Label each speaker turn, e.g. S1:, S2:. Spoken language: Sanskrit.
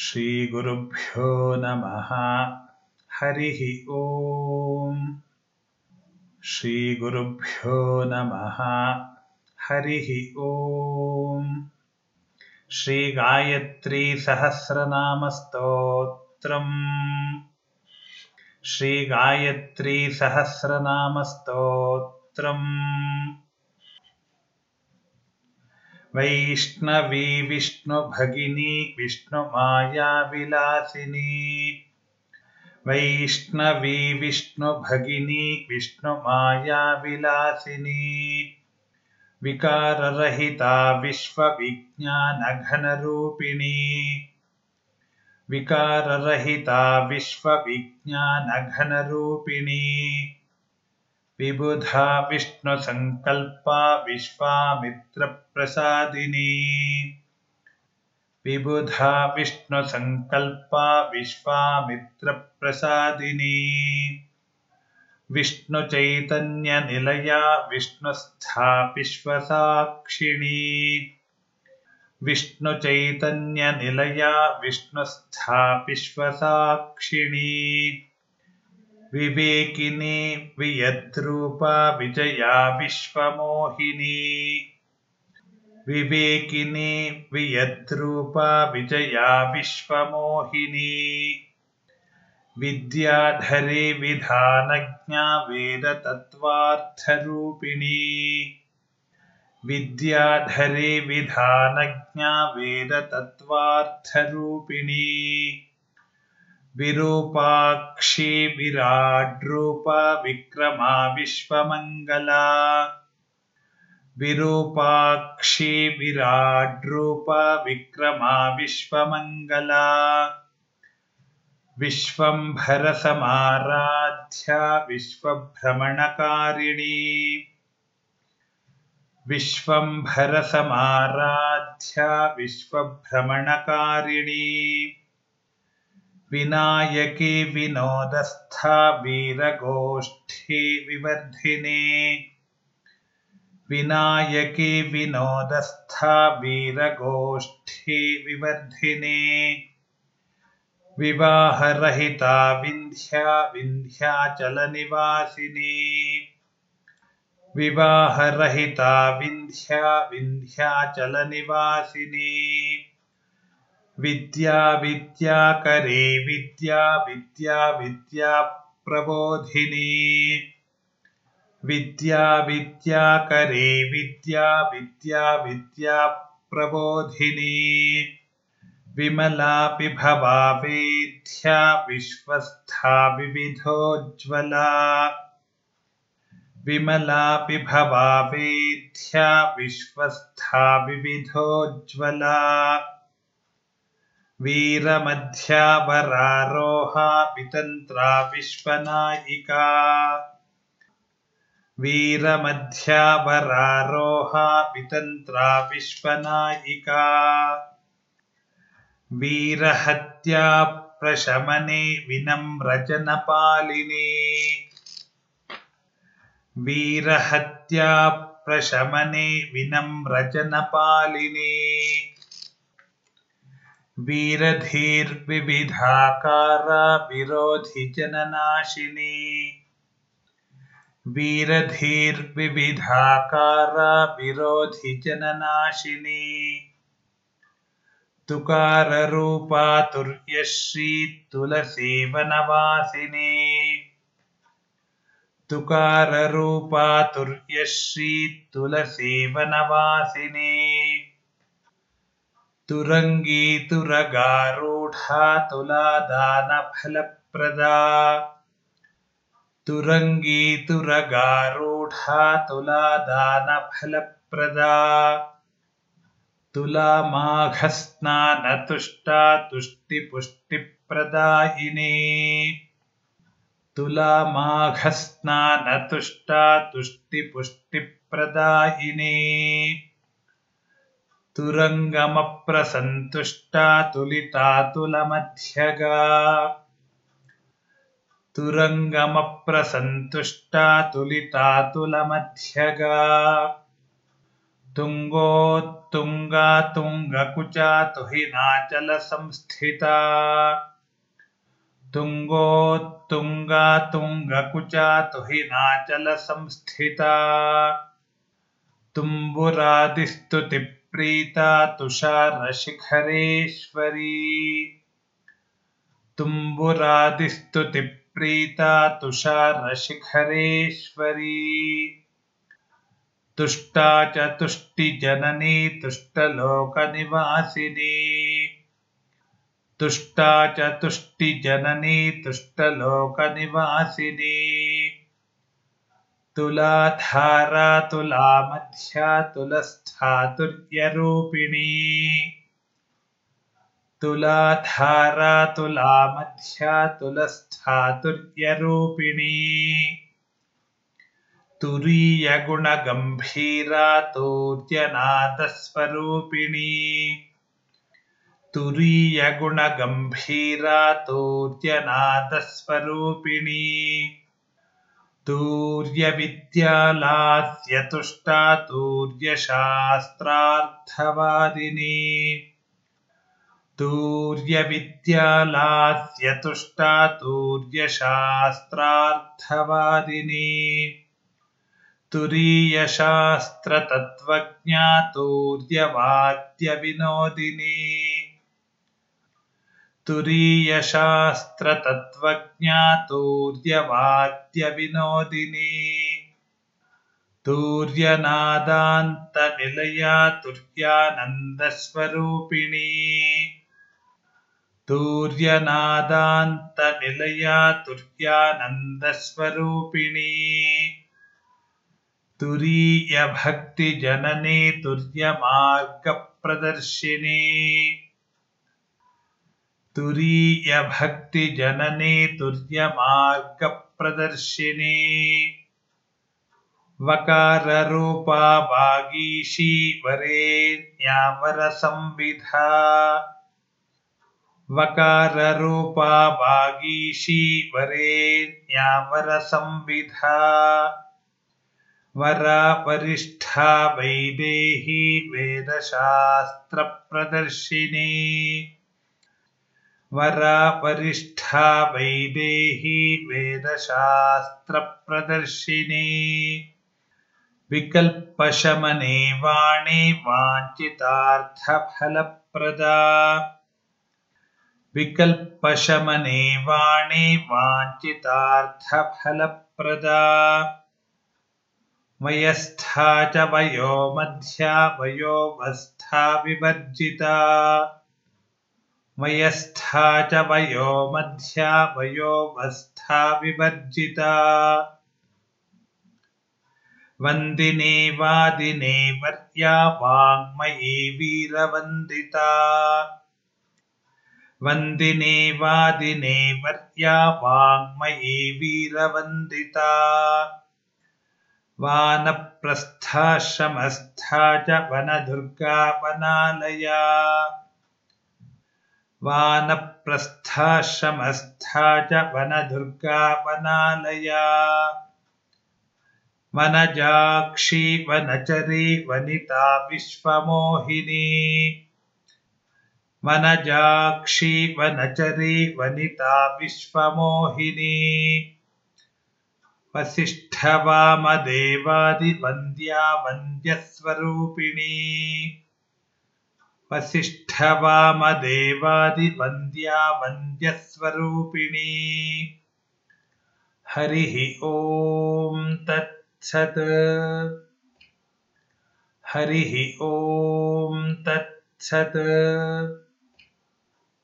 S1: श्रीगुरुभ्यो नमः। हरिः ओम्। श्रीगुरुभ्यो नमः। हरिः ओम्। श्रीगायत्रीसहस्रनामस्तोत्रम् श्रीगायत्रीसहस्रनामस्तोत्रम् वैष्णवी विष्णुभगिनी विष्णुमायाविलासिनी वैष्णवी विष्णुभगिनी विष्णुमायाविलासिनी विकाररहिता विश्वविज्ञानघनरूपिणी। विकाररहिता विश्वविज्ञानघनरूपिणी विबुधा विष्णुसङ्कल्पा विश्वामित्रप्रसादिनी। विबुधा विष्णुसङ्कल्पा विश्वामित्रप्रसादिनी। विष्णुचैतन्यनिलया विष्णुस्था विश्वसाक्षिणी विष्णुचैतन्यनिलया विष्णुस्था विश्वसाक्षिणी विवेकिनी वियद्रूपा विजया विश्वमोहिनी। विवेकिनी वियद्रूपा विजया विश्वमोहिनी। विद्याधरी विधानज्ञा वेदतत्त्वार्थरूपिणी। विद्याधरी विधानज्ञा वेदतत्त्वार्थरूपिणी विरूपाक्षी विराड्रूपा विक्रमा विश्वमङ्गला विरूपाक्षी विराड्रूपा विक्रमा विश्वमङ्गला विश्वम्भरसमाराध्या विश्वभ्रमणकारिणी। विश्वम्भरसमाराध्या विश्वभ्रमणकारिणी विनायकी विनोदस्था वीरगोष्ठी विवर्धिनी। विनायकी विनोदस्था वीरगोष्ठी विवर्धिनी। विवाहरहिता विन्ध्या विन्ध्याचलनिवासिनी विवाहरहिता विन्ध्या विन्ध्याचलनिवासिनी विद्या विद्याकरी विद्या विद्या विद्याप्रबोधिनी विद्या विद्याकरी विद्या विद्या विद्याप्रबोधिनी विमलापि भवा वेद्या विश्वस्था विविधोज्ज्वला विमलापि भवा वेद्या विश्वस्था विविधोज्ज्वला वीरमध्यावरारोहा वितन्त्रा विश्वनायिका वीरमध्यावरारोहा वितन्त्रा विश्वनायिका वीरहत्या प्रशमने विनम्रजनपालिनी। वीरहत्या प्रशमने विनम्रजनपालिनी वीरधीर्विविधाकारा विरोधिजननाशिनी वीरधीर्विविधाकारा विरोधिजननाशिनी तुकाररूपा तुर्यश्री तुलसीवनवासिनी। तुकाररूपा तुर्यश्री तुलसीवनवासिनी। तुरङ्गी तुरगारूढा तुलादानफलप्रदा तुरङ्गी तुरगारूढा तुलादानफलप्रदा तुलामाघस्नानतुष्टा तुष्टिपुष्टिप्रदायिनी तुलामाघस्नानतुष्टा तुष्टिपुष्टिप्रदायिनी तुरङ्गमप्रसन्तुष्टा तुलितातुलमध्यगा तुरङ्गमप्रसन्तुष्टा तुलितातुलमध्यगा तुङ्गोत्तुङ्गातुङ्गकुचा तुहिनाचलसंस्थिता तुङ्गोत्तुङ्गातुङ्गकुचा तुहिनाचलसंस्थिता तुम्बुरादिस्तुतिप्रीता तुषारशिखरेश्वरी तुम्बुरादिस्तुतिप्रीता तुषारशिखरेश्वरी तुष्टा च तुष्टिजननी तुष्टलोकनिवासिनी। तुष्टा च तुष्टिजननी तुष्टलोकनिवासिनी। तुलाधारा तुलामध्या तुलस्थातुर्यरूपिणी तुलाधारा तुलामध्या तुलस्थातुर्यरूपिणी तुरीयगुणगम्भीरा तूर्यनादस्वरूपिणी तूर्यविद्यालास्यतुष्टा तूर्यशास्त्रार्थवादिनी तूर्यविद्यालास्यतुष्टा तूर्यशास्त्रार्थवादिनी तुरीयशास्त्रतत्त्वज्ञा तूर्यवाद्यविनोदिनी तुरीयशास्त्रतत्त्वज्ञा तूर्यवाद्यविनोदिनी तूर्यनादान्तनिलया तुर्यानन्दस्वरूपिणी तूर्यनादान्तनिलया तुर्यानन्दस्वरूपिणी तुरीयभक्तिजननी तुर्यमार्गप्रदर्शिनी तुरीयभक्तिजननी तुर्यमार्गप्रदर्शिनी वकाररूपा वागीशी वरेण्यावरसंविधा वकाररूपा वागीशी वरेण्यावरसंविधा वरा वरिष्ठा वैदेही वेदशास्त्रप्रदर्शिनी वरा वरिष्ठा वैदेही वेदशास्त्रप्रदर्शिनी। विकल्पशमने वाणी वाञ्छितार्थफलप्रदा। विकल्पशमने वाणी वाञ्छितार्थफलप्रदा। वयस्था च वयो मध्या वयोवस्था विवर्जिता वयस्था च वयो मध्या वयोवस्था विवर्जिता। वन्दिने वादिने वर्या वाङ्मयी वीरवन्दिता। वन्दिने वादिने वर्या वाङ्मयी वीरवन्दिता। वानप्रस्थाश्रमस्था च वनदुर्गा वनालया वानप्रस्थाश्रमस्था च वनदुर्गा वनालया। वनजाक्षी वनचरी वनिता विश्वमोहिनी। वनजाक्षी वनचरी वनिता विश्वमोहिनी। वसिष्ठवामदेवादिवन्द्या वन्द्यस्वरूपिणी वसिष्ठवामदेवादिवन्द्या वन्द्यस्वरूपिणी हरिः ॐ तत्सत्। हरिः ॐ तत्सत्